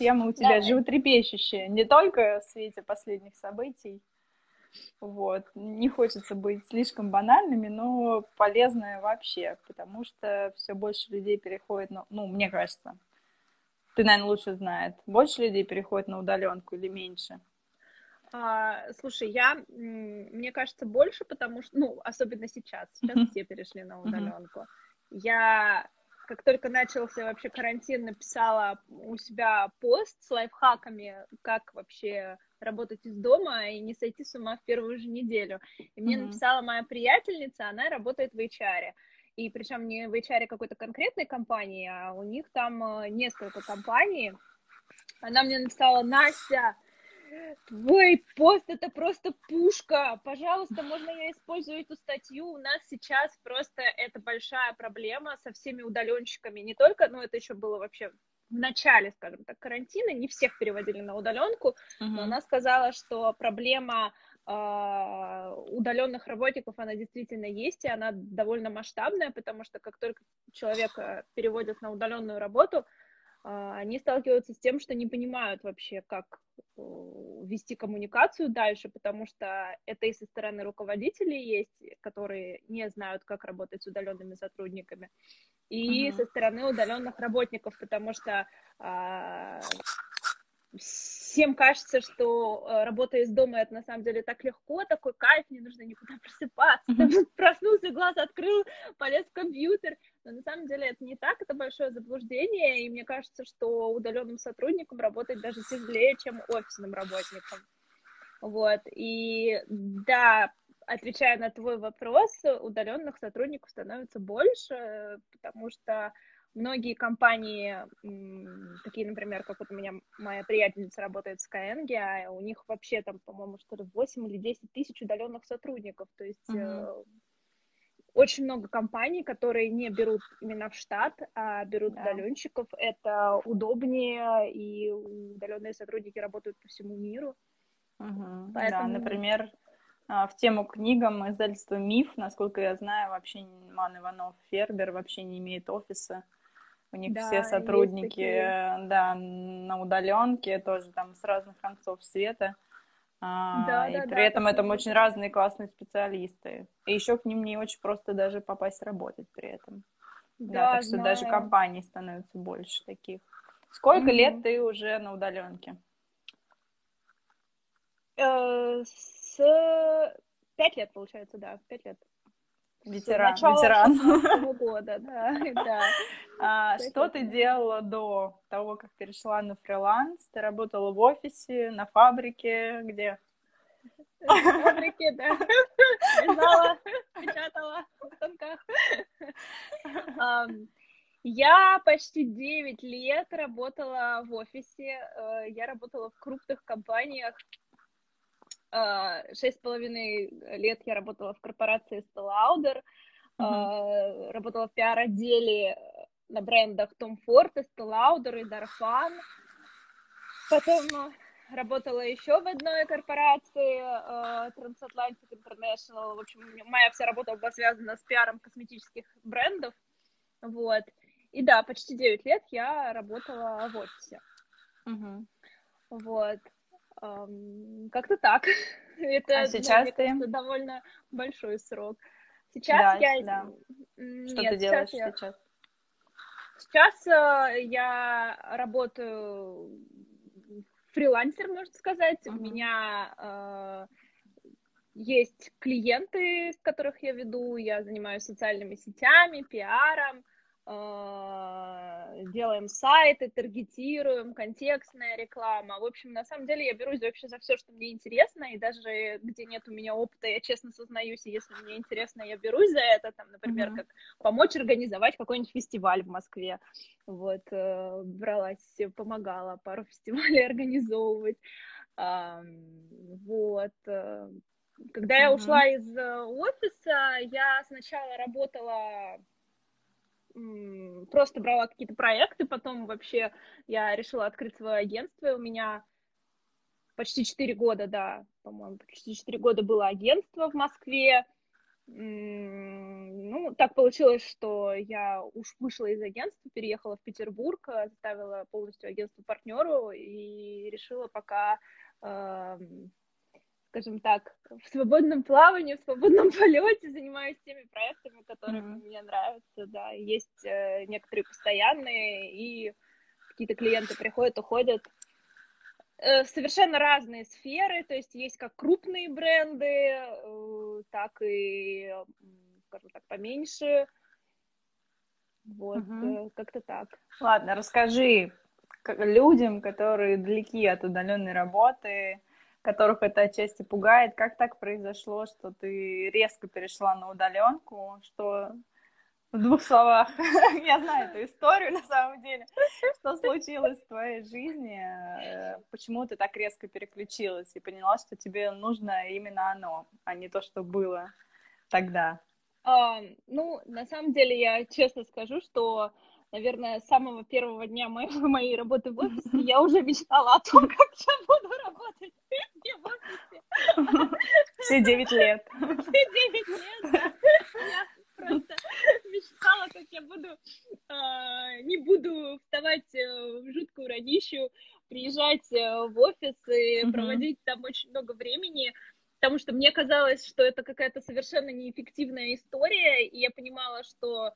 Тема у тебя Давай. животрепещущая, не только в свете последних событий. Вот. Не хочется быть слишком банальными, но полезная вообще, потому что все больше людей переходит на... Ну, мне кажется, ты, наверное, лучше знает. Больше людей переходит на удаленку или меньше? А, слушай, я, мне кажется, больше, потому что, ну, особенно сейчас, сейчас все перешли на удаленку. Я как только начался вообще карантин, написала у себя пост с лайфхаками, как вообще работать из дома и не сойти с ума в первую же неделю. И мне mm-hmm. написала моя приятельница, она работает в HR. И причем не в HR какой-то конкретной компании, а у них там э, несколько компаний. Она мне написала, Настя, Твой пост это просто пушка. Пожалуйста, можно я использую эту статью? У нас сейчас просто это большая проблема со всеми удаленщиками. Не только, ну это еще было вообще в начале, скажем так, карантина, не всех переводили на удаленку, uh-huh. но она сказала, что проблема э, удаленных работников, она действительно есть, и она довольно масштабная, потому что как только человека переводят на удаленную работу, а, они сталкиваются с тем, что не понимают вообще, как э, вести коммуникацию дальше, потому что это и со стороны руководителей есть, которые не знают, как работать с удаленными сотрудниками, и uh-huh. со стороны удаленных работников, потому что а, всем кажется, что э, работа из дома это на самом деле так легко, такой кайф, не нужно никуда просыпаться. Mm-hmm. Проснулся, глаз открыл, полез в компьютер. Но на самом деле это не так, это большое заблуждение, и мне кажется, что удаленным сотрудникам работать даже тяжелее, чем офисным работникам. Вот, и да, отвечая на твой вопрос, удаленных сотрудников становится больше, потому что многие компании, такие, например, как вот у меня моя приятельница работает в Skyeng, а у них вообще там, по-моему, что ли, 8 или 10 тысяч удаленных сотрудников, то есть uh-huh. очень много компаний, которые не берут именно в штат, а берут да. удаленщиков, это удобнее, и удаленные сотрудники работают по всему миру. Угу. Поэтому... Да, например, а, в тему книгам издательства «Миф», насколько я знаю, вообще Ман Иванов Фербер вообще не имеет офиса. У них да, все сотрудники, да, на удаленке, тоже там с разных концов света. А, да, и при да, этом это очень разные классные специалисты. И еще к ним не очень просто даже попасть работать при этом. Да, да так что знаю. даже компаний становится больше таких. Сколько mm-hmm. лет ты уже на удаленке? Э, с пять лет, получается, да, пять лет. Ветеран, ветеран. года, да, да. А, что ты делала до того, как перешла на фриланс? Ты работала в офисе, на фабрике, где? На фабрике, да. Вязала, печатала в станках. Я почти 9 лет работала в офисе. Э, я работала в крупных компаниях шесть с половиной лет я работала в корпорации Estee Lauder, uh-huh. работала в пиар-отделе на брендах Tom Ford, Estee Lauder и Darphan. Потом работала еще в одной корпорации Transatlantic International. В общем, моя вся работа была связана с пиаром косметических брендов. Вот. И да, почти 9 лет я работала в офисе. Uh-huh. Вот. Как-то так. Это, а сейчас ну, ты... кажется, довольно большой срок. Сейчас да, я... Да. Что Нет, ты делаешь сейчас? Сейчас, сейчас э, я работаю фрилансер, можно сказать. Uh-huh. У меня э, есть клиенты, которых я веду. Я занимаюсь социальными сетями, пиаром. А, делаем сайты, таргетируем, контекстная реклама. В общем, на самом деле я берусь вообще за все, что мне интересно, и даже где нет у меня опыта, я честно сознаюсь, и если мне интересно, я берусь за это, там, например, mm-hmm. как помочь организовать какой-нибудь фестиваль в Москве. Вот, э, бралась, помогала пару фестивалей организовывать. Вот. Э, когда я mm-hmm. ушла из э, офиса, я сначала работала просто брала какие-то проекты, потом вообще я решила открыть свое агентство, и у меня почти 4 года, да, по-моему, почти 4 года было агентство в Москве, ну, так получилось, что я уж вышла из агентства, переехала в Петербург, заставила полностью агентство партнеру и решила пока, э, скажем так, в свободном плавании, в свободном полете занимаюсь теми проектами, которые mm-hmm. мне нравятся, да, есть э, некоторые постоянные, и какие-то клиенты приходят, уходят, Э, совершенно разные сферы, то есть есть как крупные бренды, э, так и, скажем так, поменьше. Вот, угу. как-то так. Ладно, расскажи людям, которые далеки от удаленной работы, которых это отчасти пугает, как так произошло, что ты резко перешла на удаленку, что в двух словах. Я знаю эту историю на самом деле. Что случилось в твоей жизни? Э, почему ты так резко переключилась и поняла, что тебе нужно именно оно, а не то, что было тогда? А, ну, на самом деле, я честно скажу, что, наверное, с самого первого дня моей, моей работы в офисе я уже мечтала о том, как я буду работать не в офисе. Все девять лет. Все девять лет, да. Я просто мечтала, как я буду, э, не буду вставать э, в жуткую родищу, приезжать э, в офис и mm-hmm. проводить там очень много времени, потому что мне казалось, что это какая-то совершенно неэффективная история, и я понимала, что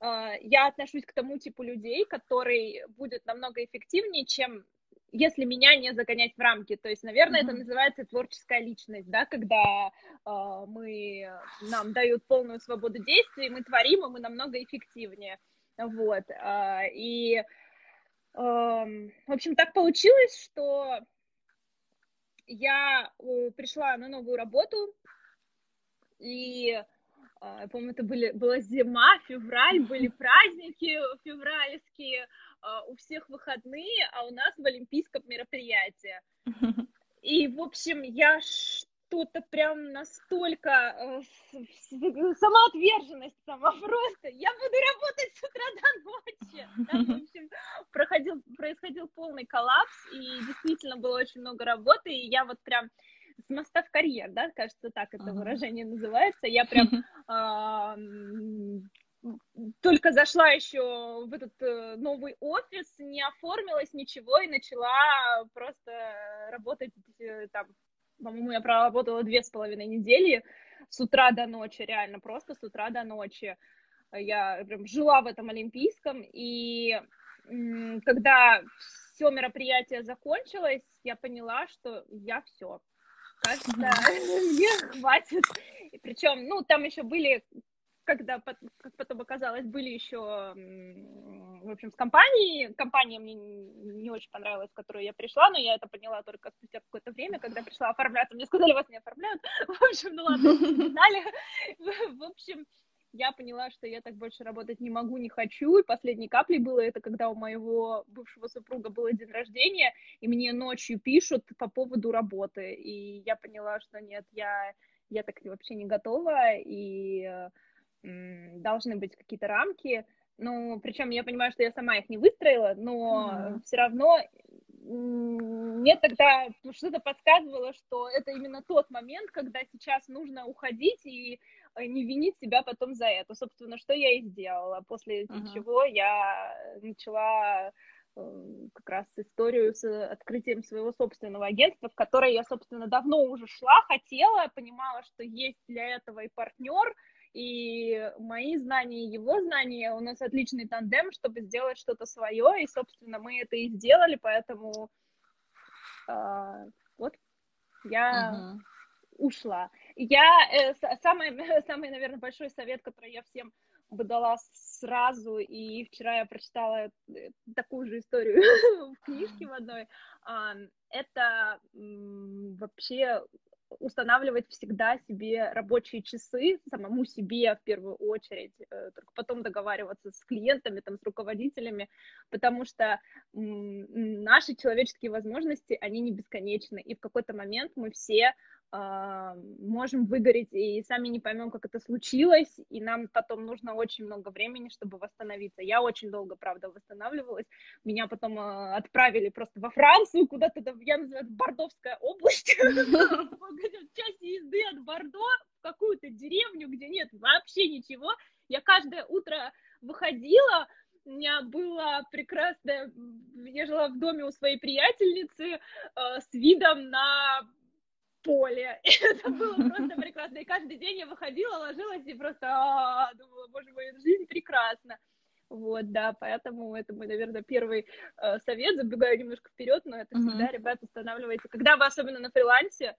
я отношусь к тому типу людей, который будет намного эффективнее, чем если меня не загонять в рамки. То есть, наверное, mm-hmm. это называется творческая личность, да, когда э, мы, нам дают полную свободу действий, мы творим, и мы намного эффективнее. Вот. Э, и, э, в общем, так получилось, что я пришла на новую работу, и я помню, это были, была зима, февраль, были праздники февральские, а, у всех выходные, а у нас в Олимпийском мероприятие. И, в общем, я что-то прям настолько э, самоотверженность сама просто. Я буду работать с утра до ночи. Да? В общем, проходил, происходил полный коллапс, и действительно было очень много работы, и я вот прям с моста в карьер, да, кажется, так это uh-huh. выражение называется. Я прям только зашла еще в этот э, новый офис, не оформилась ничего и начала просто работать э, там, по-моему, я проработала две с половиной недели с утра до ночи, реально, просто с утра до ночи. Я прям жила в этом Олимпийском, и когда все мероприятие закончилось, я поняла, что я все. Кажется, мне хватит. Причем, ну, там еще были когда, как потом оказалось, были еще, в общем, с компанией. Компания мне не очень понравилась, в которую я пришла, но я это поняла только спустя какое-то время, когда пришла оформляться. Мне сказали, вас не оформляют. В общем, ну ладно, В общем, я поняла, что я так больше работать не могу, не хочу. И последней каплей было это, когда у моего бывшего супруга был день рождения, и мне ночью пишут по поводу работы. И я поняла, что нет, я, я так вообще не готова, и должны быть какие-то рамки, ну, причем я понимаю, что я сама их не выстроила, но mm-hmm. все равно мне тогда что-то подсказывало, что это именно тот момент, когда сейчас нужно уходить и э, не винить себя потом за это. Собственно, что я и сделала, после uh-huh. чего я начала э, как раз историю с открытием своего собственного агентства, в которое я, собственно, давно уже шла, хотела, понимала, что есть для этого и партнер, и мои знания, и его знания, у нас отличный тандем, чтобы сделать что-то свое, и, собственно, мы это и сделали, поэтому э, вот я uh-huh. ушла. Я э, самый, самый, наверное, большой совет, который я всем бы дала сразу, и вчера я прочитала э, такую же историю в книжке в одной, э, это вообще устанавливать всегда себе рабочие часы, самому себе в первую очередь, э, только потом договариваться с клиентами, там, с руководителями, потому что наши человеческие возможности, они не бесконечны, и в какой-то момент мы все можем выгореть и сами не поймем, как это случилось, и нам потом нужно очень много времени, чтобы восстановиться. Я очень долго, правда, восстанавливалась. Меня потом э, отправили просто во Францию, куда-то, я называю это Бордовская область, часть езды от Бордо в какую-то деревню, где нет вообще ничего. Я каждое утро выходила, у меня было прекрасное, я жила в доме у своей приятельницы э, с видом на поле. И это было просто прекрасно. И каждый день я выходила, ложилась и просто а, думала, боже мой, жизнь прекрасна. Вот, да, поэтому это мой, наверное, первый э, совет. Забегаю немножко вперед, но это всегда, ребят, устанавливайте. Когда вы особенно на фрилансе,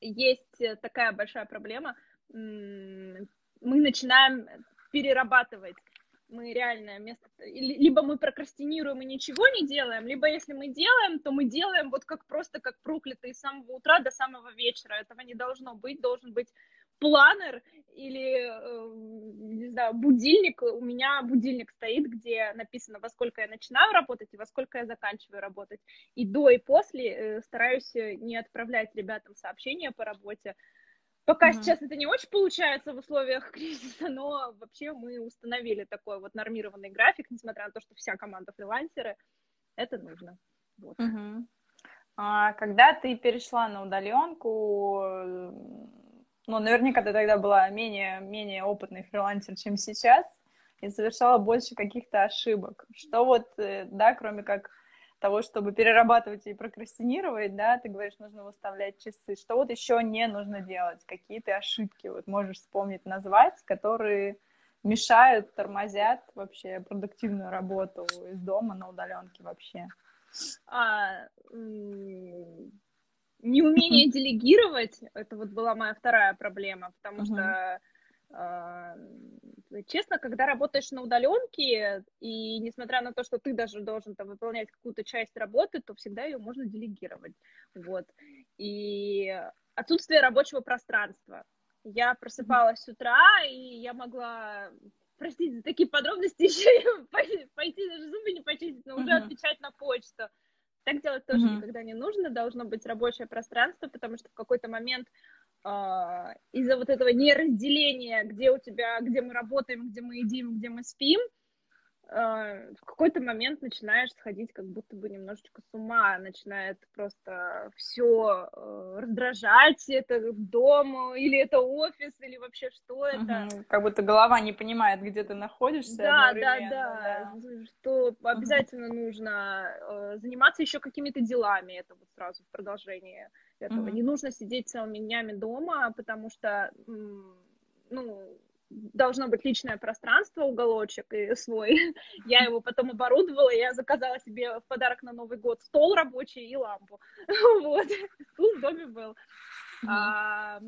есть такая большая проблема. Мы начинаем перерабатывать мы реально место... Либо мы прокрастинируем и ничего не делаем, либо если мы делаем, то мы делаем вот как просто как проклятые с самого утра до самого вечера. Этого не должно быть. Должен быть планер или, э, не знаю, будильник. У меня будильник стоит, где написано, во сколько я начинаю работать и во сколько я заканчиваю работать. И до и после э, стараюсь не отправлять ребятам сообщения по работе, Пока mm-hmm. сейчас это не очень получается в условиях кризиса, но вообще мы установили такой вот нормированный график, несмотря на то, что вся команда фрилансеры, это нужно. Вот. Mm-hmm. А, когда ты перешла на удаленку, ну, наверняка ты тогда была менее, менее опытный фрилансер, чем сейчас, и совершала больше каких-то ошибок. Что вот, э, да, кроме как того, чтобы перерабатывать и прокрастинировать, да, ты говоришь, нужно выставлять часы. Что вот еще не нужно делать? Какие ты ошибки вот можешь вспомнить, назвать, которые мешают, тормозят вообще продуктивную работу из дома на удаленке вообще? А, неумение делегировать, это вот была моя вторая проблема, потому что а, честно, когда работаешь на удаленке, и несмотря на то, что ты даже должен там выполнять какую-то часть работы, то всегда ее можно делегировать. Вот. И отсутствие рабочего пространства. Я просыпалась с утра, и я могла, простите за такие подробности, еще пойти даже зубы не почистить, но уже отвечать на почту. Так делать тоже никогда не нужно, должно быть рабочее пространство, потому что в какой-то момент а, из-за вот этого неразделения, где у тебя, где мы работаем, где мы едим, где мы спим, а, в какой-то момент начинаешь сходить как будто бы немножечко с ума, начинает просто все э, раздражать, это дом или это офис, или вообще что это. Угу. Как будто голова не понимает, где ты находишься. Да, да, да, да, что обязательно угу. нужно э, заниматься еще какими-то делами, это вот сразу в продолжение этого. Mm-hmm. Не нужно сидеть целыми днями дома, потому что, ну, должно быть личное пространство, уголочек и свой. Я его потом оборудовала, я заказала себе в подарок на Новый год стол рабочий и лампу. Вот, стул в доме был. А,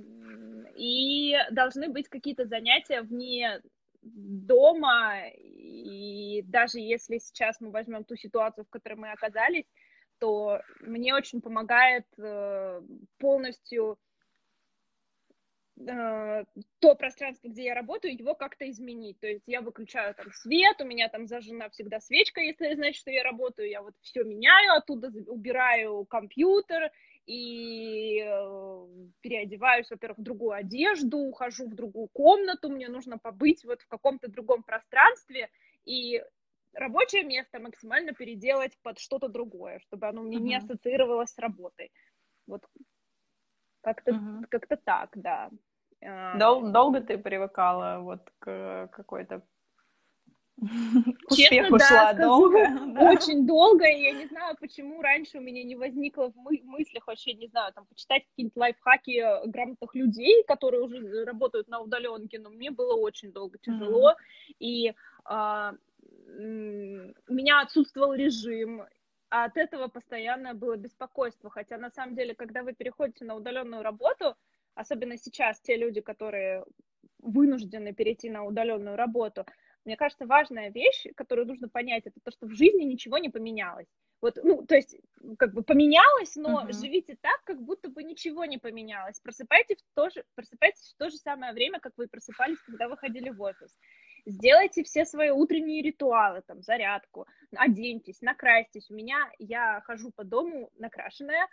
и должны быть какие-то занятия вне дома, и даже если сейчас мы возьмем ту ситуацию, в которой мы оказались, то мне очень помогает э, полностью э, то пространство, где я работаю, его как-то изменить. То есть я выключаю там свет, у меня там зажжена всегда свечка, если значит, что я работаю, я вот все меняю, оттуда убираю компьютер и э, переодеваюсь, во-первых, в другую одежду, ухожу в другую комнату, мне нужно побыть вот в каком-то другом пространстве, и рабочее место максимально переделать под что-то другое, чтобы оно мне uh-huh. не ассоциировалось с работой. Вот как-то, uh-huh. как-то так, да. А, Дол- долго ты привыкала вот к какой-то Честно, да, шла скажу, долго. Очень долго, и я не знаю, почему раньше у меня не возникло в мы- мыслях вообще, не знаю, там, почитать какие-нибудь лайфхаки э, грамотных людей, которые уже работают на удаленке, но мне было очень долго тяжело, mm-hmm. и а, у меня отсутствовал режим, а от этого постоянно было беспокойство. Хотя на самом деле, когда вы переходите на удаленную работу, особенно сейчас те люди, которые вынуждены перейти на удаленную работу, мне кажется, важная вещь, которую нужно понять, это то, что в жизни ничего не поменялось. Вот, ну, то есть, как бы поменялось, но uh-huh. живите так, как будто бы ничего не поменялось. Просыпайтесь в, то же, просыпайтесь в то же самое время, как вы просыпались, когда вы ходили в офис сделайте все свои утренние ритуалы, там, зарядку, оденьтесь, накрасьтесь. У меня, я хожу по дому накрашенная,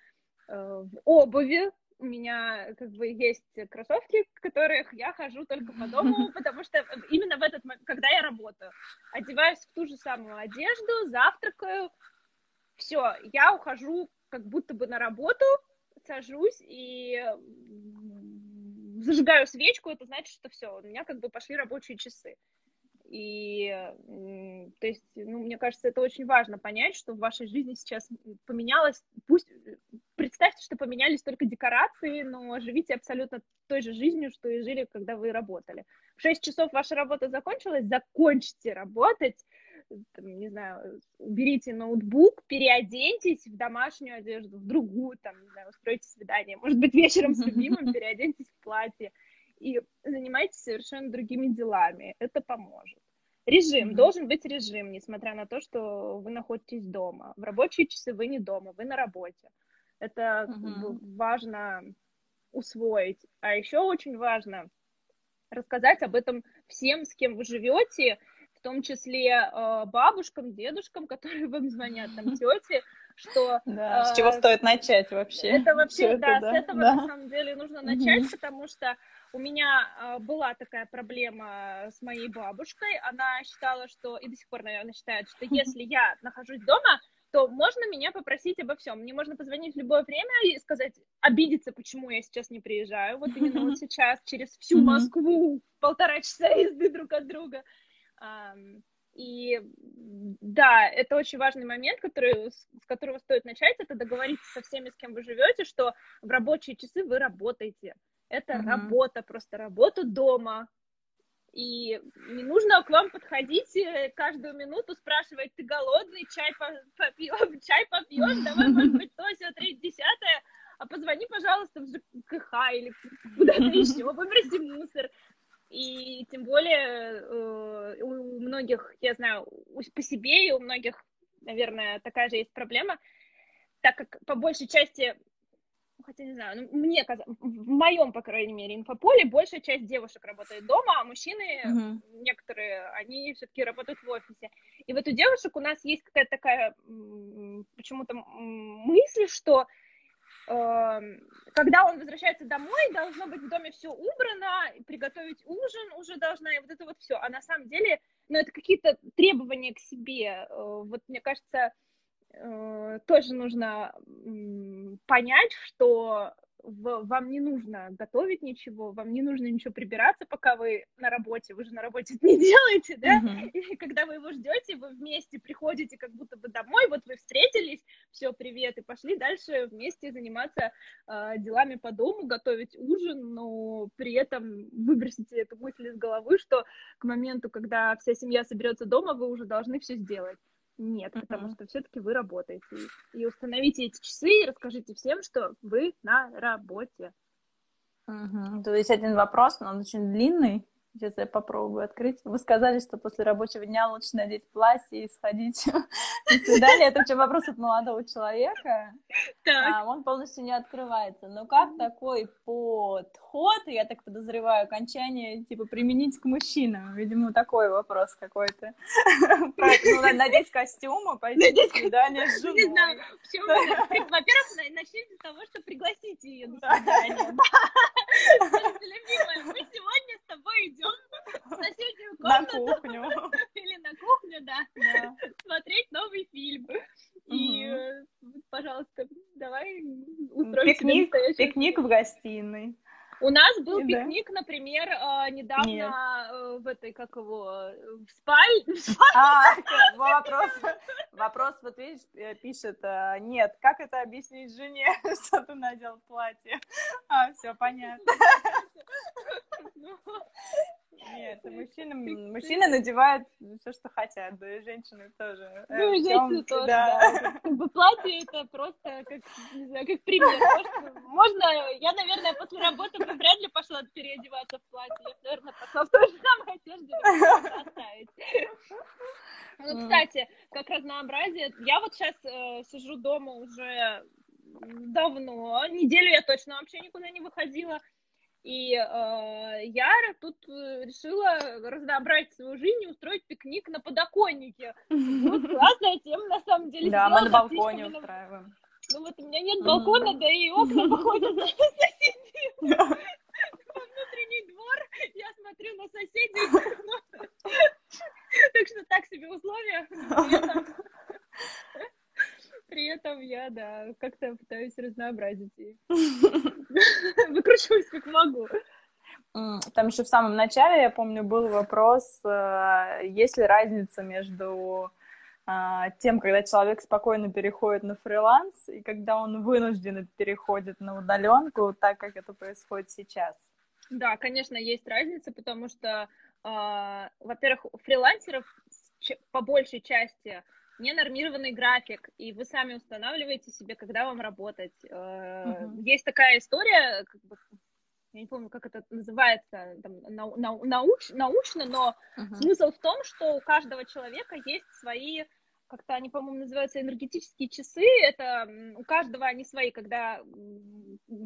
э, в обуви, у меня как бы есть кроссовки, в которых я хожу только по дому, потому что именно в этот момент, когда я работаю, одеваюсь в ту же самую одежду, завтракаю, все, я ухожу как будто бы на работу, сажусь и зажигаю свечку, это значит, что все, у меня как бы пошли рабочие часы. И, то есть, ну, мне кажется, это очень важно понять, что в вашей жизни сейчас поменялось, пусть, представьте, что поменялись только декорации, но живите абсолютно той же жизнью, что и жили, когда вы работали. В 6 часов ваша работа закончилась, закончите работать, там, не знаю, уберите ноутбук, переоденьтесь в домашнюю одежду, в другую, там, не знаю, устройте свидание, может быть, вечером с любимым переоденьтесь в платье и занимайтесь совершенно другими делами. Это поможет. Режим. Mm-hmm. Должен быть режим, несмотря на то, что вы находитесь дома. В рабочие часы вы не дома, вы на работе. Это mm-hmm. важно усвоить. А еще очень важно рассказать об этом всем, с кем вы живете, в том числе э, бабушкам, дедушкам, которые вам звонят, там тети, что... Да, э, с чего стоит начать вообще? Это вообще, да, это, да, с этого да. на самом деле нужно начать, mm-hmm. потому что у меня э, была такая проблема с моей бабушкой. Она считала, что, и до сих пор, наверное, считает, что если я нахожусь дома, то можно меня попросить обо всем. Мне можно позвонить в любое время и сказать, обидеться, почему я сейчас не приезжаю. Вот именно вот сейчас, через всю Москву, полтора часа езды друг от друга. И да, это очень важный момент, который, с которого стоит начать, это договориться со всеми, с кем вы живете, что в рабочие часы вы работаете. Это mm-hmm. работа, просто работа дома. И не нужно к вам подходить э, каждую минуту, спрашивать, ты голодный, чай попьем, чай попьем, давай, может быть, то, все, третье, десятое, а позвони, пожалуйста, в ЖКХ или куда-то еще, выброси мусор. И тем более э, у многих, я знаю, по себе и у многих, наверное, такая же есть проблема, так как по большей части хотя не знаю, ну, мне казалось, в моем, по крайней мере, инфополе большая часть девушек работает дома, а мужчины, uh-huh. некоторые, они все-таки работают в офисе. И вот у девушек у нас есть какая-то такая почему-то мысль, что э, когда он возвращается домой, должно быть в доме все убрано, приготовить ужин уже должна, и вот это вот все. А на самом деле, ну, это какие-то требования к себе. Э, вот мне кажется, тоже нужно понять, что вам не нужно готовить ничего, вам не нужно ничего прибираться, пока вы на работе, вы же на работе не делаете, да, uh-huh. и когда вы его ждете, вы вместе приходите как будто бы домой, вот вы встретились, все, привет, и пошли дальше вместе заниматься э, делами по дому, готовить ужин, но при этом выбросите эту мысль из головы, что к моменту, когда вся семья соберется дома, вы уже должны все сделать. Нет, uh-huh. потому что все-таки вы работаете. И установите эти часы и расскажите всем, что вы на работе. Uh-huh. То есть один вопрос, но он очень длинный. Сейчас я попробую открыть. Вы сказали, что после рабочего дня лучше надеть платье и сходить на свидание. Это вообще вопрос от молодого человека. Так. А, он полностью не открывается. Но как такой подход, я так подозреваю, окончание, типа, применить к мужчинам? Видимо, такой вопрос какой-то. Ну, надеть костюм, пойти на свидание с женой. Не знаю. Во-первых, начните с того, что пригласите ее на свидание. Любимая, мы сегодня с тобой идем в соседнюю комнату. На кухню. Или на кухню, да. да. Смотреть новый фильм. И, угу. пожалуйста, давай устроим пикник, пикник в гостиной. У нас был да. пикник, например, э, недавно Нет. Э, в этой, как его, в спальне. А, вопрос, вопрос, вот видишь, пишет, нет, как это объяснить жене, что ты надел платье? А, все, понятно. Нет, мужчины, мужчины надевают все, что хотят, да и женщины тоже. Э, ну, и женщины тоже, да. Бы платье это просто как, не знаю, как пример. Можно, я, наверное, после работы бы вряд ли пошла переодеваться в платье. Я, наверное, пошла в той же самой одежде оставить. Ну, кстати, как разнообразие, я вот сейчас э, сижу дома уже давно, неделю я точно вообще никуда не выходила, и э, я тут э, решила разнообразить свою жизнь и устроить пикник на подоконнике. Вот классная тема, на самом деле. Да, мы на балконе устраиваем. Ну вот у меня нет балкона, да и окна выходят на соседей. Во внутренний двор я смотрю на соседей. Так что так себе условия. При этом я, да, как-то пытаюсь разнообразить и выкручиваюсь как могу. Там еще в самом начале, я помню, был вопрос, э, есть ли разница между а, тем, когда человек спокойно переходит на фриланс и когда он вынужденно переходит на удаленку, так как это происходит сейчас. Да, конечно, есть разница, потому что, э, во-первых, у фрилансеров по большей части ненормированный график, и вы сами устанавливаете себе, когда вам работать. Uh-huh. Есть такая история, как бы, я не помню, как это называется там, нау- нау- науч- научно, но uh-huh. смысл в том, что у каждого человека есть свои как-то они, по-моему, называются энергетические часы. Это у каждого они свои, когда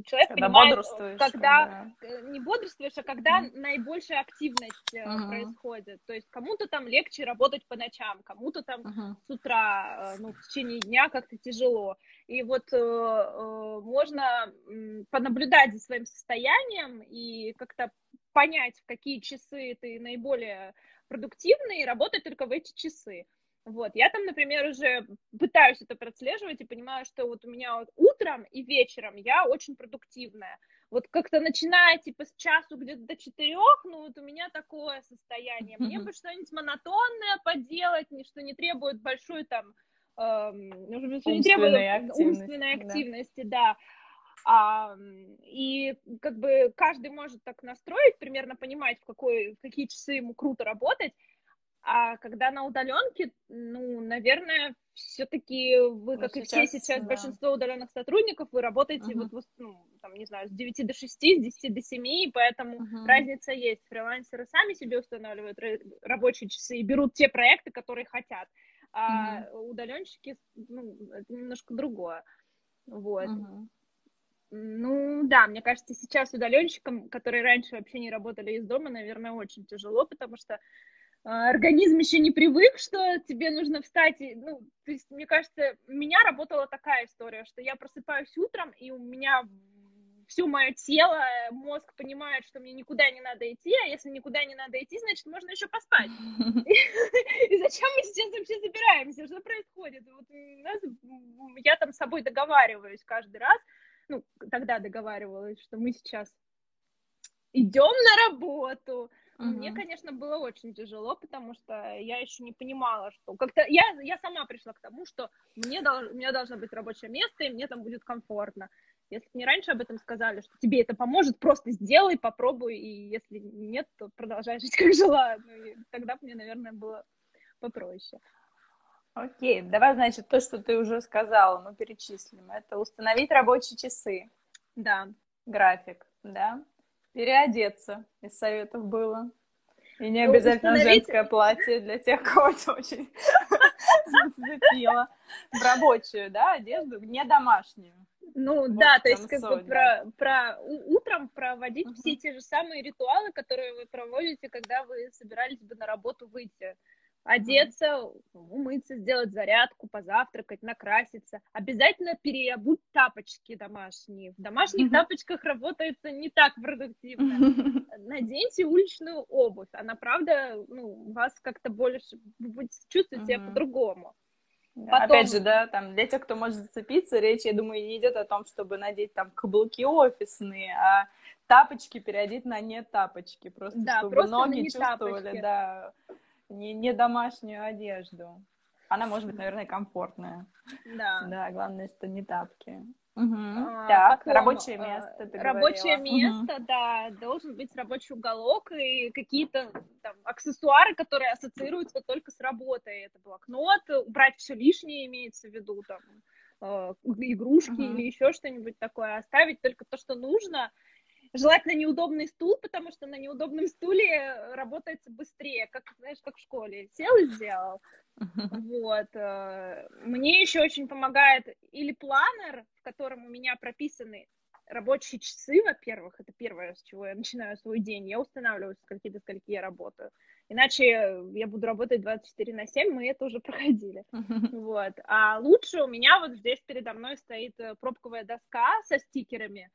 человек когда понимает, когда да. не бодрствуешь, а когда mm-hmm. наибольшая активность uh-huh. происходит. То есть кому-то там легче работать по ночам, кому-то там uh-huh. с утра, э, ну, в течение дня как-то тяжело. И вот э, э, можно э, понаблюдать за своим состоянием и как-то понять, в какие часы ты наиболее продуктивный, и работать только в эти часы. Вот, я там, например, уже пытаюсь это прослеживать и понимаю, что вот у меня вот утром и вечером я очень продуктивная. Вот как-то начиная, типа, с часу где-то до четырех, ну, вот у меня такое состояние. Мне бы что-нибудь монотонное поделать, что не требует большой там, эм, что не требует активности, умственной активности, да. да. А, и как бы каждый может так настроить, примерно понимать, в, какой, в какие часы ему круто работать. А когда на удаленке, ну, наверное, все-таки вы, как сейчас, и все сейчас, да. большинство удаленных сотрудников, вы работаете uh-huh. вот, ну, там, не знаю, с 9 до 6, с 10 до 7, и поэтому uh-huh. разница есть. Фрилансеры сами себе устанавливают рабочие часы и берут те проекты, которые хотят. А uh-huh. удаленщики, ну, это немножко другое. Вот. Uh-huh. Ну, да, мне кажется, сейчас удаленщикам, которые раньше вообще не работали из дома, наверное, очень тяжело, потому что организм еще не привык, что тебе нужно встать. И, ну, то есть, мне кажется, у меня работала такая история, что я просыпаюсь утром, и у меня все мое тело, мозг понимает, что мне никуда не надо идти, а если никуда не надо идти, значит, можно еще поспать. И зачем мы сейчас вообще собираемся? Что происходит? Я там с собой договариваюсь каждый раз, ну, тогда договаривалась, что мы сейчас идем на работу, Угу. Мне, конечно, было очень тяжело, потому что я еще не понимала, что как-то я, я сама пришла к тому, что мне дол, у меня должно быть рабочее место, и мне там будет комфортно. Если бы мне раньше об этом сказали, что тебе это поможет, просто сделай, попробуй, и если нет, то продолжай жить, как жила. Ну, и тогда бы мне, наверное, было попроще. Окей, давай, значит, то, что ты уже сказала, мы перечислим. Это установить рабочие часы. Да. График, да переодеться из советов было. И не ну, обязательно установить... женское платье для тех, кого это очень зацепило. В рабочую, да, одежду, не домашнюю. Ну вот да, то есть как соль, бы про, да. про утром проводить uh-huh. все те же самые ритуалы, которые вы проводите, когда вы собирались бы на работу выйти одеться, умыться, сделать зарядку, позавтракать, накраситься. Обязательно переобуть тапочки домашние. В домашних mm-hmm. тапочках работается не так продуктивно. Наденьте уличную обувь. Она, правда, ну, вас как-то больше... Вы будете чувствовать себя по-другому. Потом... Опять же, да, там для тех, кто может зацепиться, речь, я думаю, не идет о том, чтобы надеть там каблуки офисные, а тапочки переодеть на не тапочки, просто да, чтобы просто ноги чувствовали, тапочки. да, не, не домашнюю одежду. Она может быть, наверное, комфортная. Да. Да, главное, что не тапки. Угу. А, так, потом, рабочее э, место. Ты рабочее говорила. место, угу. да, должен быть рабочий уголок и какие-то там аксессуары, которые ассоциируются только с работой. Это блокнот, убрать все лишнее имеется в виду, там э, игрушки угу. или еще что-нибудь такое, оставить только то, что нужно. Желательно неудобный стул, потому что на неудобном стуле работается быстрее, как, знаешь, как в школе. Сел и сделал. Вот. Э, мне еще очень помогает или планер, в котором у меня прописаны рабочие часы, во-первых, это первое, с чего я начинаю свой день. Я устанавливаю, с скольки до скольки я работаю. Иначе я буду работать 24 на 7, мы это уже проходили. Вот. А лучше у меня вот здесь передо мной стоит э, пробковая доска со стикерами,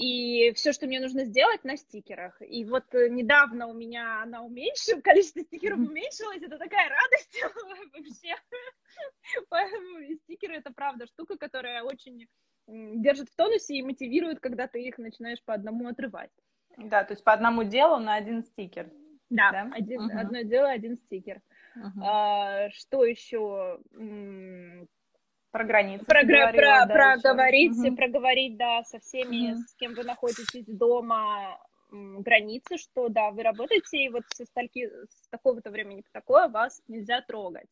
и все, что мне нужно сделать, на стикерах. И вот э, недавно у меня она уменьшилась, количество стикеров уменьшилось, это такая радость вообще. Поэтому стикеры это правда штука, которая очень держит в тонусе и мотивирует, когда ты их начинаешь по одному отрывать. Да, то есть по одному делу на один стикер. Да, да? Один, угу. одно дело, один стикер. Угу. А, что еще? Про границы. Про, говорила, про, да, проговорить, угу. проговорить, да, со всеми, угу. с кем вы находитесь дома, границы, что да, вы работаете, и вот со стальки, с такого-то времени по такое вас нельзя трогать.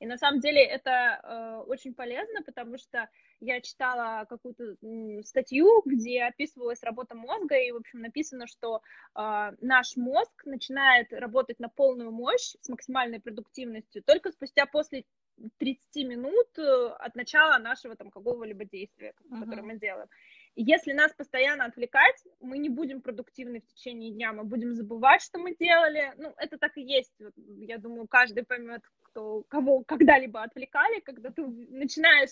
И на самом деле это э, очень полезно, потому что я читала какую-то статью, где описывалась работа мозга, и, в общем, написано, что э, наш мозг начинает работать на полную мощь с максимальной продуктивностью только спустя после 30 минут э, от начала нашего там какого-либо действия, uh-huh. которое мы делаем. И если нас постоянно отвлекать, мы не будем продуктивны в течение дня, мы будем забывать, что мы делали. Ну, это так и есть. Я думаю, каждый поймет, кто, кого когда-либо отвлекали, когда ты начинаешь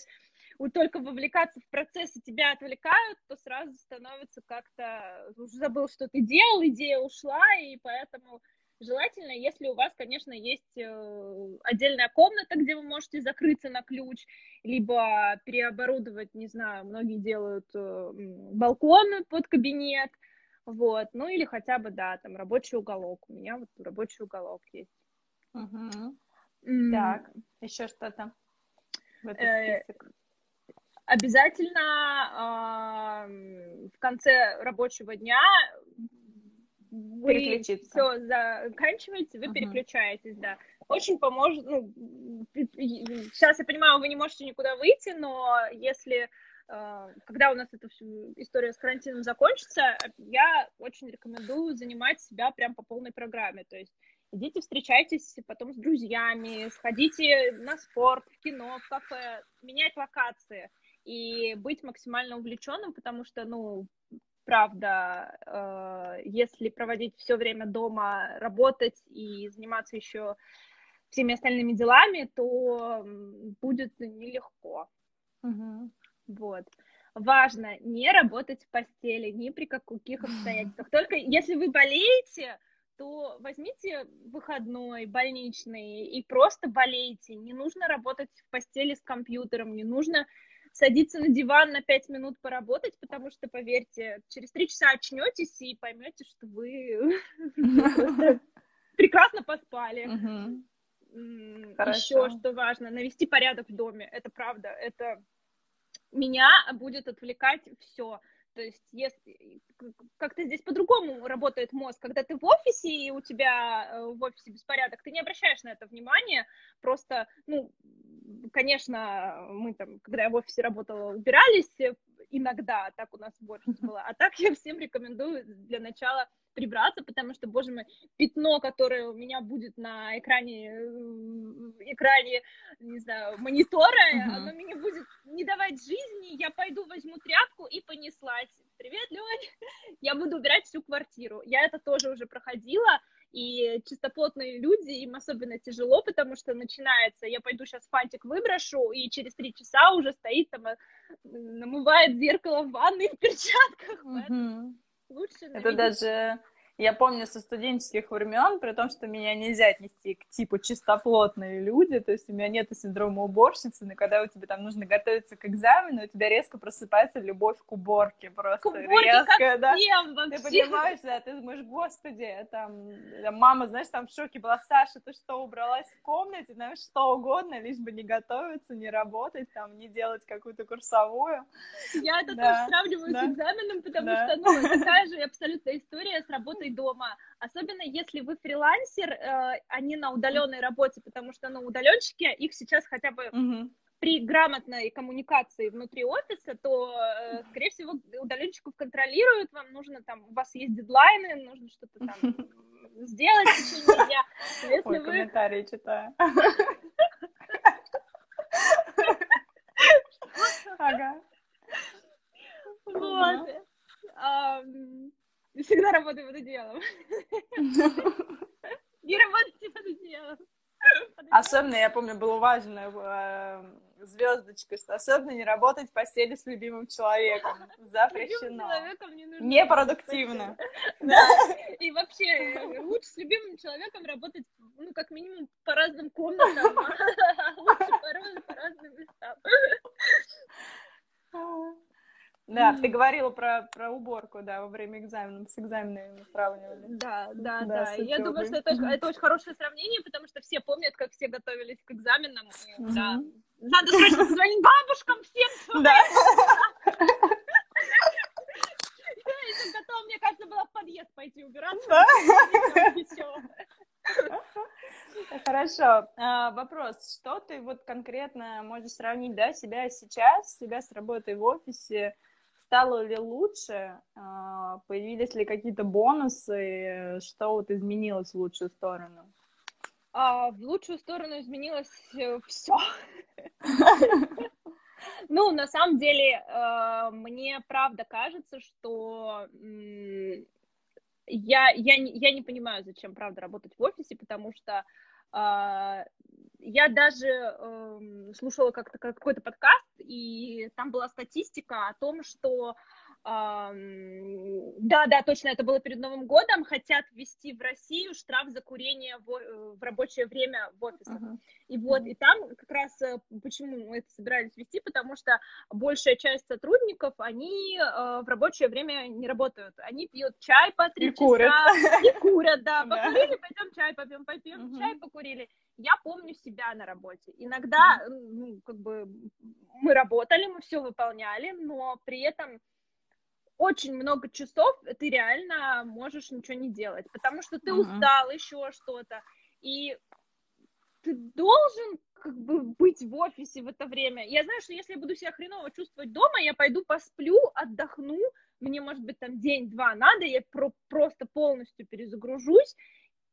только вовлекаться в процесс, и тебя отвлекают, то сразу становится как-то, уже забыл, что ты делал, идея ушла, и поэтому Желательно, если у вас, конечно, есть э, отдельная комната, где вы можете закрыться на ключ, либо переоборудовать, не знаю, многие делают э, балкон под кабинет, вот, ну или хотя бы, да, там рабочий уголок. У меня вот рабочий уголок есть. Угу. Mm. Так, еще что-то в этот э, список? Обязательно э, в конце рабочего дня вы все заканчиваете, вы uh-huh. переключаетесь, да. Очень поможет, ну, сейчас я понимаю, вы не можете никуда выйти, но если э, когда у нас эта история с карантином закончится, я очень рекомендую занимать себя прям по полной программе, то есть идите встречайтесь потом с друзьями, сходите на спорт, в кино, в кафе, менять локации и быть максимально увлеченным, потому что, ну, правда, э, если проводить все время дома, работать и заниматься еще всеми остальными делами, то будет нелегко. Угу. Вот. Важно не работать в постели ни при каких обстоятельствах. Только если вы болеете, то возьмите выходной, больничный и просто болейте. Не нужно работать в постели с компьютером, не нужно садиться на диван на пять минут поработать, потому что, поверьте, через три часа очнетесь и поймете, что вы прекрасно поспали. Еще что важно, навести порядок в доме. Это правда. Это меня будет отвлекать все. То есть, если как-то здесь по-другому работает мозг, когда ты в офисе и у тебя э, в офисе беспорядок, ты не обращаешь на это внимания, просто, ну, конечно, мы там, когда я в офисе работала, убирались иногда, так у нас больше было, а так я всем рекомендую для начала прибраться, потому что, боже мой, пятно, которое у меня будет на экране, э, экране, не знаю, монитора, uh-huh. оно мне будет не давать жизни, я пойду возьму тряпку и понеслась. Привет, Лёнь! Я буду убирать всю квартиру. Я это тоже уже проходила, и чистоплотные люди, им особенно тяжело, потому что начинается, я пойду сейчас фантик выброшу, и через три часа уже стоит там, э, намывает зеркало в ванной в перчатках. Угу. Лучше Это даже я помню со студенческих времен, при том, что меня нельзя отнести к типу чистоплотные люди, то есть у меня нет синдрома уборщицы, но когда у тебя там нужно готовиться к экзамену, у тебя резко просыпается любовь к уборке, просто к уборке резко, да. Всем, ты понимаешь, да, ты думаешь, господи, там, мама, знаешь, там в шоке была, Саша, ты что, убралась в комнате, знаешь, что угодно, лишь бы не готовиться, не работать, там, не делать какую-то курсовую. Я это да. тоже сравниваю да. с экзаменом, потому да. что, ну, такая же абсолютная история с работой дома, особенно если вы фрилансер, э, а не на удаленной работе, потому что, ну, удаленщики, их сейчас хотя бы угу. при грамотной коммуникации внутри офиса, то, э, скорее всего, удаленщиков контролируют, вам нужно там, у вас есть дедлайны, нужно что-то там сделать в течение дня. Если Ой, вы... комментарии читаю. Ага. Вот. Всегда работаю под одеялом. Не работайте под одеялом. Особенно, я помню, было важно э, звездочкой, что особенно не работать в постели с любимым человеком. Запрещено. Человеком не нужно Непродуктивно. Да. И вообще, э, лучше с любимым человеком работать, ну, как минимум, по разным комнатам, лучше по разным местам. Да, ты говорила про, про уборку, да, во время экзаменов, с экзаменами сравнивали. Да, да, да. да. Я думаю, что это, это очень хорошее сравнение, потому что все помнят, как все готовились к экзаменам. И, mm-hmm. Да. Надо срочно позвонить бабушкам всем. Да. Я готова, мне кажется, была в подъезд пойти убираться. Хорошо. А, вопрос. Что ты вот конкретно можешь сравнить, да, себя сейчас, себя с работой в офисе? Стало ли лучше? А, появились ли какие-то бонусы? Что вот изменилось в лучшую сторону? А, в лучшую сторону изменилось э, все. Ну, на самом деле, э, мне правда кажется, что я, я, я не понимаю, зачем, правда, работать в офисе, потому что а, я даже э, слушала как-то какой-то подкаст, и там была статистика о том, что да, да, точно, это было перед Новым годом, хотят ввести в Россию штраф за курение в, э, в рабочее время в офисах. Uh-huh. И вот, uh-huh. и там как раз э, почему мы это собирались ввести, потому что большая часть сотрудников, они э, в рабочее время не работают. Они пьют чай по три часа. Курят. И курят, да. Покурили, пойдем чай попьем, попьем чай, покурили. Я помню себя на работе. Иногда, ну, как бы, мы работали, мы все выполняли, но при этом очень много часов ты реально можешь ничего не делать, потому что ты uh-huh. устал, еще что-то, и ты должен как бы быть в офисе в это время. Я знаю, что если я буду себя хреново чувствовать дома, я пойду посплю, отдохну, мне, может быть, там день-два надо, я про- просто полностью перезагружусь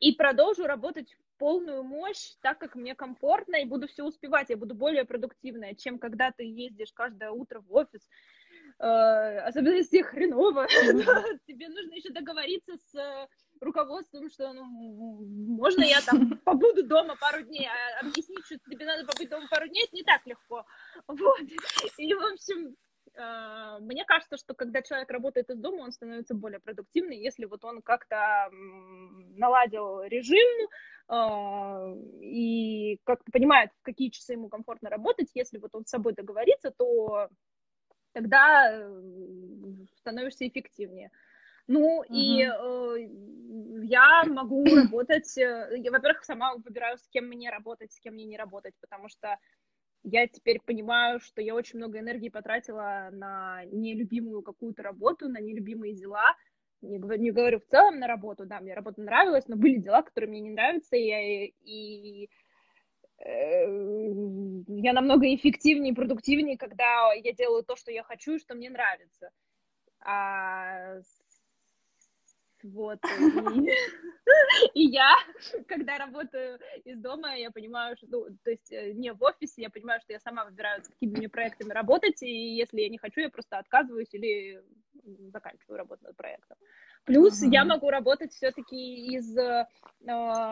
и продолжу работать в полную мощь, так как мне комфортно, и буду все успевать, я буду более продуктивная, чем когда ты ездишь каждое утро в офис, особенно если хреново, тебе нужно еще договориться с э, руководством, что ну, можно я там побуду дома пару дней, а объяснить, что тебе надо побыть дома пару дней, это не так легко. Вот. И, в общем, э, мне кажется, что когда человек работает из дома, он становится более продуктивным, если вот он как-то наладил режим и как-то понимает, в какие часы ему комфортно работать, если вот он с собой договорится, то тогда э, становишься эффективнее. Ну, uh-huh. и э, я могу работать, э, я, во-первых, сама выбираю, с кем мне работать, с кем мне не работать, потому что я теперь понимаю, что я очень много энергии потратила на нелюбимую какую-то работу, на нелюбимые дела. Не, не говорю в целом на работу, да, мне работа нравилась, но были дела, которые мне не нравятся, и, я, и я намного эффективнее и продуктивнее, когда я делаю то, что я хочу и что мне нравится. А вот. И, и я, когда работаю из дома, я понимаю, что, ну, то есть э, не в офисе, я понимаю, что я сама выбираю, с какими мне проектами работать, и если я не хочу, я просто отказываюсь или заканчиваю работу над проектом. Плюс я могу работать все-таки из э,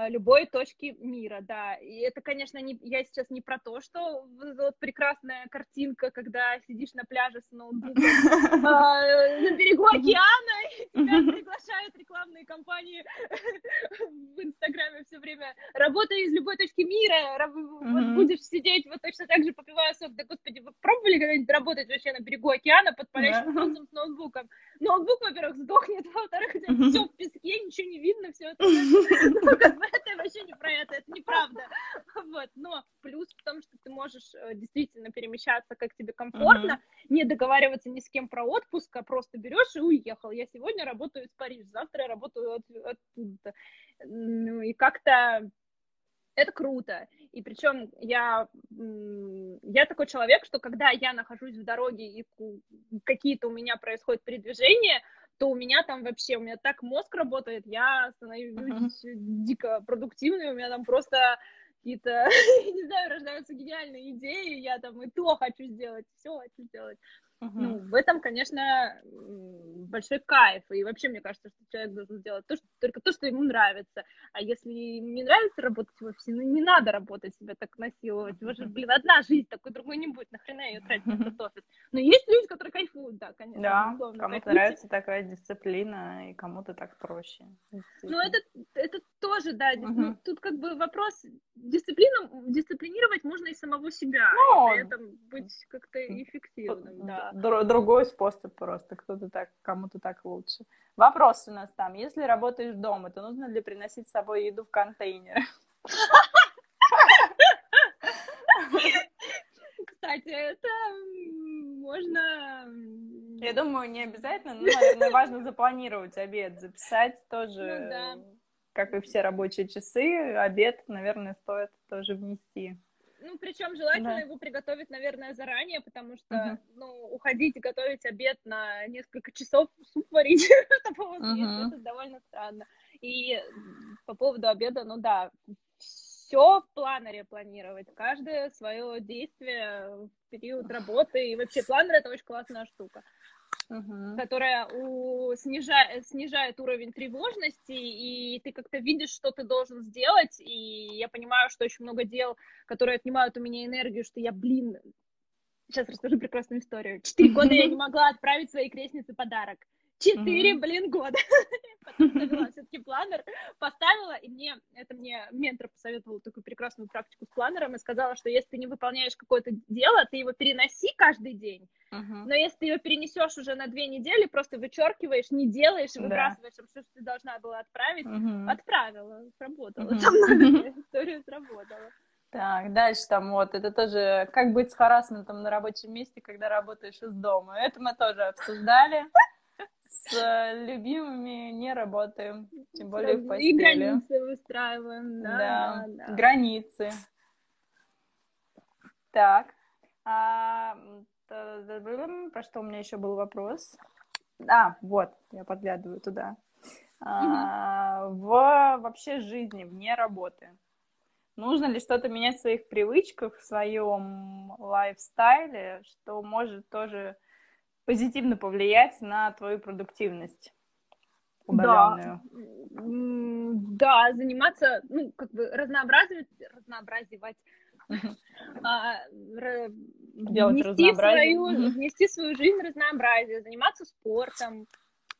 любой точки мира, да. И это, конечно, не, я сейчас не про то, что вот прекрасная картинка, когда сидишь на пляже с ноутбуком э, на берегу океана, и тебя приглашают рекламные компании в Инстаграме все время. Работай из любой точки мира, вот будешь сидеть вот точно так же, попивая сок. Да, господи, вы пробовали когда-нибудь работать вообще на берегу океана под палящим солнцем с ноутбуком? Ноутбук, во-первых, сдохнет, во-вторых, во все в песке, ничего не видно, все это, ну, как бы это вообще не про это, это неправда, вот, но плюс в том, что ты можешь э, действительно перемещаться, как тебе комфортно, не договариваться ни с кем про отпуск, а просто берешь и уехал, я сегодня работаю из Парижа, завтра я работаю от, оттуда, ну, и как-то это круто. И причем я, я такой человек, что когда я нахожусь в дороге и какие-то у меня происходят передвижения, то у меня там вообще, у меня так мозг работает, я становлюсь uh-huh. дико продуктивной, у меня там просто какие-то, не знаю, рождаются гениальные идеи, я там и то хочу сделать, все хочу сделать. Угу. Ну, в этом, конечно, большой кайф. И вообще, мне кажется, что человек должен делать то, что, только то, что ему нравится. А если не нравится работать в офисе, ну не надо работать себя так насиловать. Вас же, блин, одна жизнь, такой другой не будет. Нахрена ее тратить на этот офис? Но есть люди, которые кайфуют, да, конечно. Да, кому-то нравится такая дисциплина, и кому-то так проще. Ну, это, это тоже, да. Угу. Ну, тут как бы вопрос дисциплину, дисциплинировать можно и самого себя, ну, и при этом быть как-то эффективным, да. Другой способ просто, кто-то так, кому-то так лучше. Вопрос у нас там, если работаешь дома, то нужно ли приносить с собой еду в контейнер? Кстати, это можно... Я думаю, не обязательно, но, наверное, важно запланировать обед, записать тоже, ну, да. как и все рабочие часы, обед, наверное, стоит тоже внести. Ну, причем желательно да. его приготовить, наверное, заранее, потому что, uh-huh. ну, уходить и готовить обед на несколько часов, суп варить, чтобы uh-huh. это довольно странно. И по поводу обеда, ну да, все в планере планировать, каждое свое действие в период работы. И вообще планер это очень классная штука. Uh-huh. которая у, снижает, снижает уровень тревожности, и ты как-то видишь, что ты должен сделать, и я понимаю, что очень много дел, которые отнимают у меня энергию, что я, блин, сейчас расскажу прекрасную историю. Четыре года я не могла отправить своей крестнице подарок. Четыре, блин, года. Потом завела все-таки планер, поставила, и мне, это мне ментор посоветовал такую прекрасную практику с планером и сказала, что если ты не выполняешь какое-то дело, ты его переноси каждый день, uh-huh. но если ты его перенесешь уже на две недели, просто вычеркиваешь, не делаешь, выбрасываешь, да. все, что ты должна была отправить, uh-huh. отправила, сработала, uh-huh. там история сработала. Так, дальше там вот, это тоже, как быть с харасментом на рабочем месте, когда работаешь из дома. Это мы тоже обсуждали с любимыми не работаем, тем более в постели. И границы выстраиваем, да. Да, да. границы. Так. А, про что у меня еще был вопрос? А, вот, я подглядываю туда. А, в вообще жизни, вне работы. Нужно ли что-то менять в своих привычках, в своем лайфстайле, что может тоже позитивно повлиять на твою продуктивность удаленную. Да. да, заниматься, ну, как бы разнообразивать, разнообразивать, а, делать внести свою, внести свою жизнь разнообразие, заниматься спортом,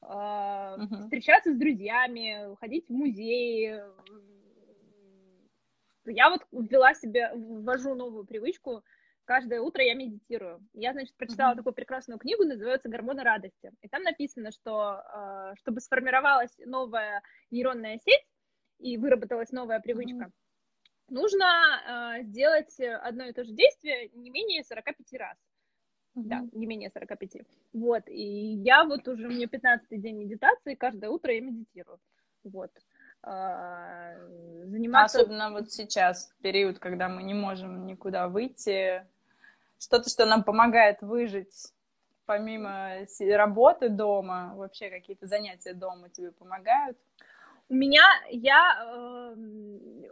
а, встречаться с друзьями, ходить в музеи. Я вот ввела себе, ввожу новую привычку каждое утро я медитирую. Я, значит, прочитала mm-hmm. такую прекрасную книгу, называется «Гормоны радости». И там написано, что э, чтобы сформировалась новая нейронная сеть и выработалась новая привычка, mm-hmm. нужно э, сделать одно и то же действие не менее 45 раз. Mm-hmm. Да, не менее 45. Вот, и я вот уже, у меня 15 день медитации, каждое утро я медитирую. Вот а, заниматься... Особенно вот сейчас, период, когда мы не можем никуда выйти, что-то, что нам помогает выжить помимо работы дома, вообще какие-то занятия дома тебе помогают? У меня, я, э,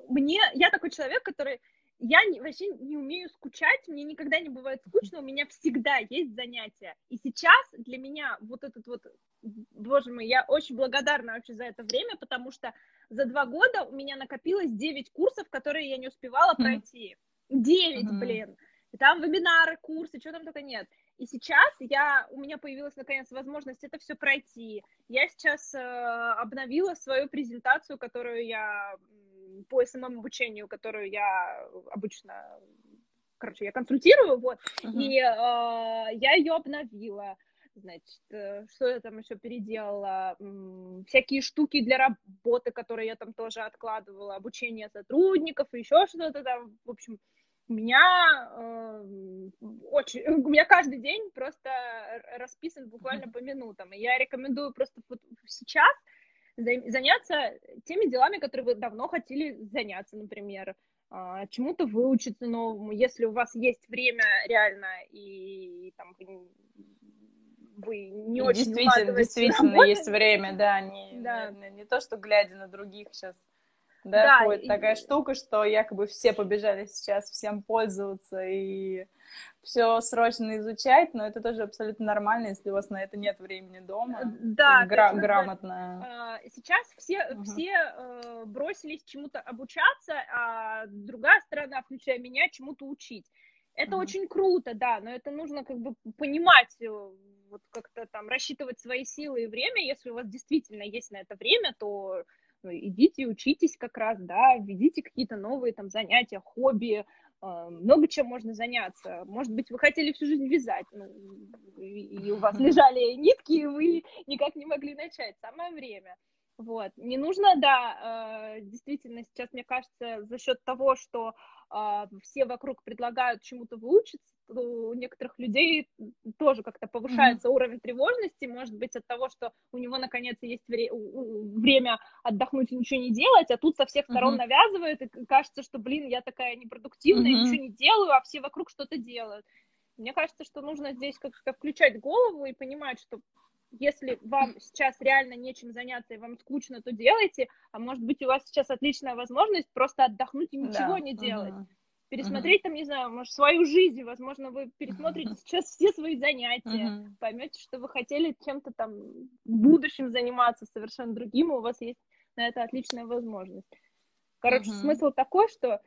мне, я такой человек, который, я не, вообще не умею скучать, мне никогда не бывает скучно, у меня всегда есть занятия. И сейчас для меня вот этот вот, боже мой, я очень благодарна вообще за это время, потому что за два года у меня накопилось 9 курсов, которые я не успевала пройти. 9, mm-hmm. блин. И там вебинары, курсы, чего там только нет. И сейчас я, у меня появилась наконец возможность это все пройти. Я сейчас э, обновила свою презентацию, которую я по самому обучению, которую я обычно, короче, я консультирую, вот, uh-huh. и э, я ее обновила. Значит, э, что я там еще переделала? Всякие штуки для работы, которые я там тоже откладывала, обучение сотрудников, еще что-то там, в общем, у меня э, очень, у меня каждый день просто расписан буквально по минутам. И я рекомендую просто вот сейчас заняться теми делами, которые вы давно хотели заняться, например, э, чему-то выучиться новому, если у вас есть время реально и там вы не и очень действительно, действительно есть время, да, не, да. Не, не то, что глядя на других сейчас да, да ходит и... такая штука, что якобы все побежали сейчас всем пользоваться и все срочно изучать, но это тоже абсолютно нормально, если у вас на это нет времени дома. Э, да, гра- грамотно. А, сейчас все, угу. все э, бросились чему-то обучаться, а другая сторона, включая меня, чему-то учить. Это угу. очень круто, да, но это нужно как бы понимать, э, вот как-то там рассчитывать свои силы и время. Если у вас действительно есть на это время, то идите учитесь как раз, да, введите какие-то новые там занятия, хобби, а, много чем можно заняться. Может быть, вы хотели всю жизнь вязать, ну, и у вас лежали нитки, и вы никак не могли начать. Самое время. Вот. Не нужно, да, а, действительно, сейчас, мне кажется, за счет того, что а, все вокруг предлагают чему-то выучиться, у некоторых людей тоже как-то повышается mm-hmm. уровень тревожности, может быть, от того, что у него наконец есть вре- время отдохнуть и ничего не делать, а тут со всех сторон mm-hmm. навязывает, и кажется, что, блин, я такая непродуктивная, mm-hmm. ничего не делаю, а все вокруг что-то делают. Мне кажется, что нужно здесь как-то включать голову и понимать, что если вам сейчас реально нечем заняться и вам скучно, то делайте, а может быть у вас сейчас отличная возможность просто отдохнуть и ничего да. не делать. Uh-huh. Пересмотреть uh-huh. там, не знаю, может, свою жизнь, возможно, вы пересмотрите uh-huh. сейчас все свои занятия, uh-huh. поймете, что вы хотели чем-то там в будущем заниматься совершенно другим, и у вас есть на это отличная возможность. Короче, uh-huh. смысл такой, что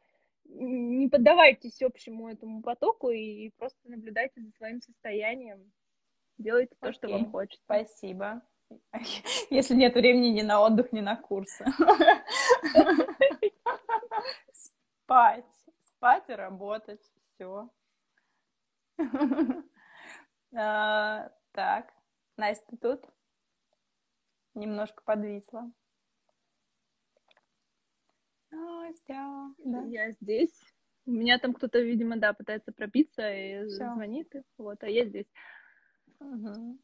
не поддавайтесь общему этому потоку и просто наблюдайте за своим состоянием. Делайте то, что вам хочется. Спасибо. Если нет времени ни на отдых, ни на курсы. Спать. Спать и работать. Все. А, так. Настя, ты тут? Немножко подвисла. Настя. Да. Я здесь. У меня там кто-то, видимо, да, пытается пробиться и Всё. звонит. Вот, а я здесь. Угу.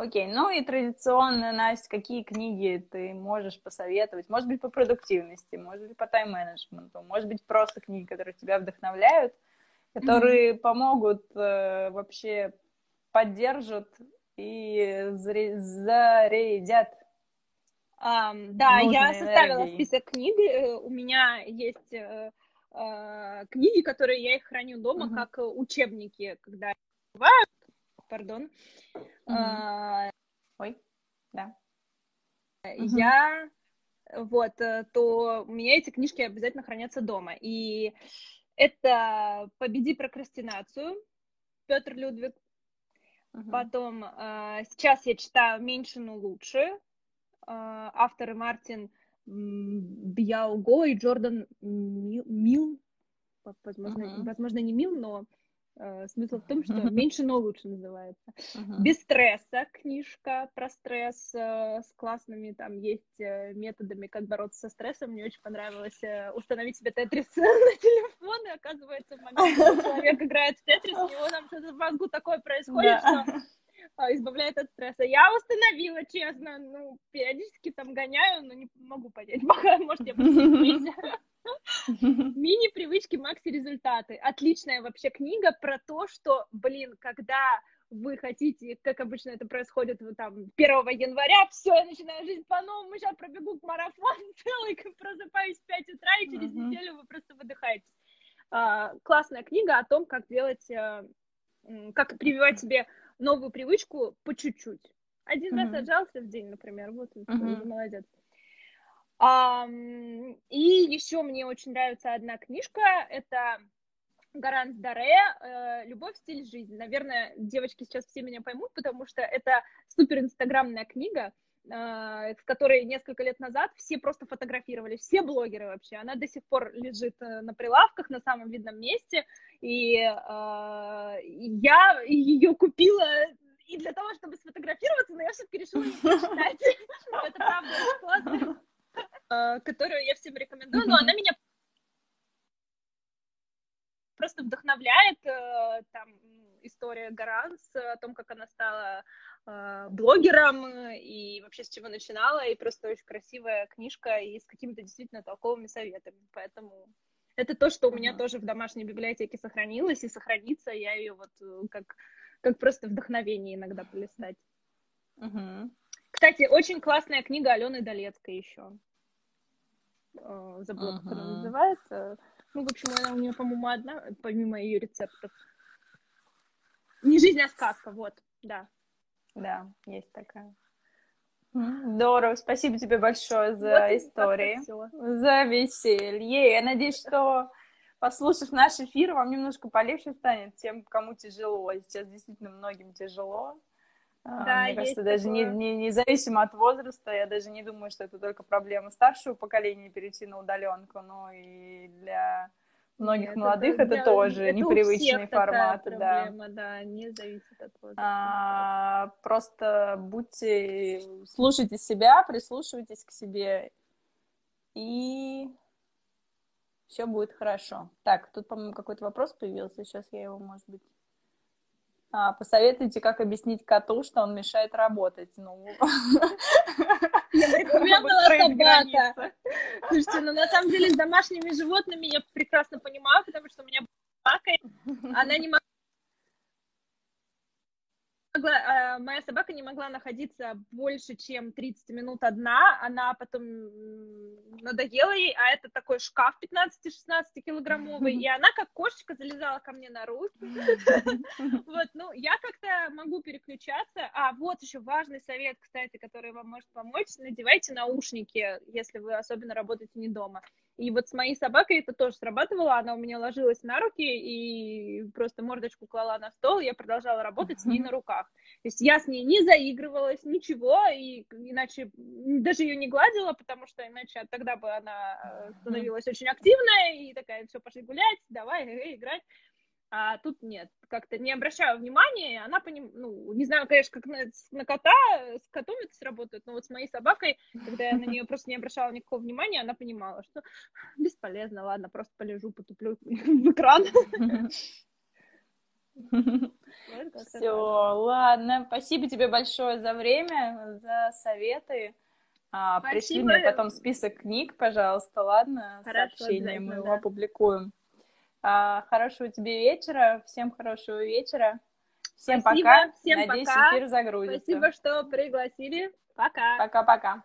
Окей, ну и традиционно, Настя, какие книги ты можешь посоветовать? Может быть, по продуктивности, может быть, по тайм-менеджменту, может быть, просто книги, которые тебя вдохновляют, которые mm-hmm. помогут э, вообще, поддержат и заре- зарядят. Um, да, я составила энергии. список книг. Э, у меня есть э, э, книги, которые я их храню дома mm-hmm. как учебники, когда бывают пардон. Mm-hmm. А, Ой, да. Я вот, э, то у меня эти книжки обязательно хранятся дома. И это «Победи прокрастинацию» Петр Людвиг. Uh-huh. Потом э, сейчас я читаю «Меньше, но лучше». Э, авторы Мартин Бьялго и Джордан Мил, возможно, uh-huh. возможно, не Мил, но смысл в том, что меньше, но лучше называется. Uh-huh. Без стресса книжка про стресс э, с классными там есть э, методами, как бороться со стрессом. Мне очень понравилось установить себе тетрис на телефон, и оказывается, в момент, когда человек играет в тетрис, у него там что-то в мозгу такое происходит, что избавляет от стресса. Я установила, честно, ну, периодически там гоняю, но не могу понять, может, я просто Мини-привычки, макси-результаты. Отличная вообще книга про то, что, блин, когда вы хотите, как обычно это происходит вот, там 1 января, все, я начинаю жизнь по-новому, сейчас пробегу к марафон целый, просыпаюсь в 5 утра, и через uh-huh. неделю вы просто выдыхаете. А, классная книга о том, как делать, а, как прививать себе новую привычку по чуть-чуть. Один uh-huh. раз отжался в день, например, вот, uh-huh. молодец. И еще мне очень нравится одна книжка, это Гаранс Даре э, «Любовь, стиль, жизнь». Наверное, девочки сейчас все меня поймут, потому что это супер инстаграмная книга, э, в которой несколько лет назад все просто фотографировали, все блогеры вообще. Она до сих пор лежит э, на прилавках на самом видном месте, и я ее купила и для того, чтобы сфотографироваться, но я все-таки решила не прочитать. Это правда классно. Э, которую я всем рекомендую, но она меня просто вдохновляет. Э, там история Гаранс о том, как она стала э, блогером и вообще с чего начинала, и просто очень красивая книжка и с какими-то действительно толковыми советами. Поэтому это то, что у меня uh-huh. тоже в домашней библиотеке сохранилось и сохранится. Я ее вот как, как просто вдохновение иногда полистать. Uh-huh. Кстати, очень классная книга Алены Долецкой еще. Э, забыла, uh-huh. как она называется. Ну, в общем, она у нее, по-моему, одна, помимо ее рецептов. Не жизнь, а сказка, вот, да. Да, есть такая. Здорово, спасибо тебе большое за вот истории, за веселье. Я надеюсь, что послушав наш эфир, вам немножко полегче станет тем, кому тяжело. Сейчас действительно многим тяжело. А, да, Мне кажется, даже такое. не, не, независимо от возраста, я даже не думаю, что это только проблема старшего поколения перейти на удаленку, но и для многих Нет, молодых это, это для, тоже это непривычный формат. Проблема, да. да, не зависит от возраста. А, просто будьте, слушайте себя, прислушивайтесь к себе, и все будет хорошо. Так, тут, по-моему, какой-то вопрос появился, сейчас я его, может быть... А, посоветуйте, как объяснить коту, что он мешает работать. Ну, у меня была собака. Слушайте, ну на самом деле с домашними животными я прекрасно понимаю, потому что у меня собака, она не могла могла, моя собака не могла находиться больше, чем 30 минут одна, она потом надоела ей, а это такой шкаф 15-16 килограммовый, и она как кошечка залезала ко мне на руки. Вот, ну, я как-то могу переключаться. А, вот еще важный совет, кстати, который вам может помочь, надевайте наушники, если вы особенно работаете не дома. И вот с моей собакой это тоже срабатывало, она у меня ложилась на руки и просто мордочку клала на стол, я продолжала работать с ней на руках. То есть я с ней не заигрывалась, ничего, и иначе даже ее не гладила, потому что иначе тогда бы она э, становилась очень активная и такая, все, пошли гулять, давай э, играть а тут нет, как-то не обращаю внимания, она поним... ну, не знаю, конечно, как на, на кота, с котом это сработает, но вот с моей собакой, когда я на нее просто не обращала никакого внимания, она понимала, что бесполезно, ладно, просто полежу, потуплю в экран. Все, ладно, спасибо тебе большое за время, за советы. А, пришли мне потом список книг, пожалуйста, ладно, сообщения, мы его опубликуем. А, хорошего тебе вечера. Всем хорошего вечера. Всем Спасибо, пока. Всем Надеюсь, пока. эфир загрузится. Спасибо, что пригласили. Пока. Пока-пока.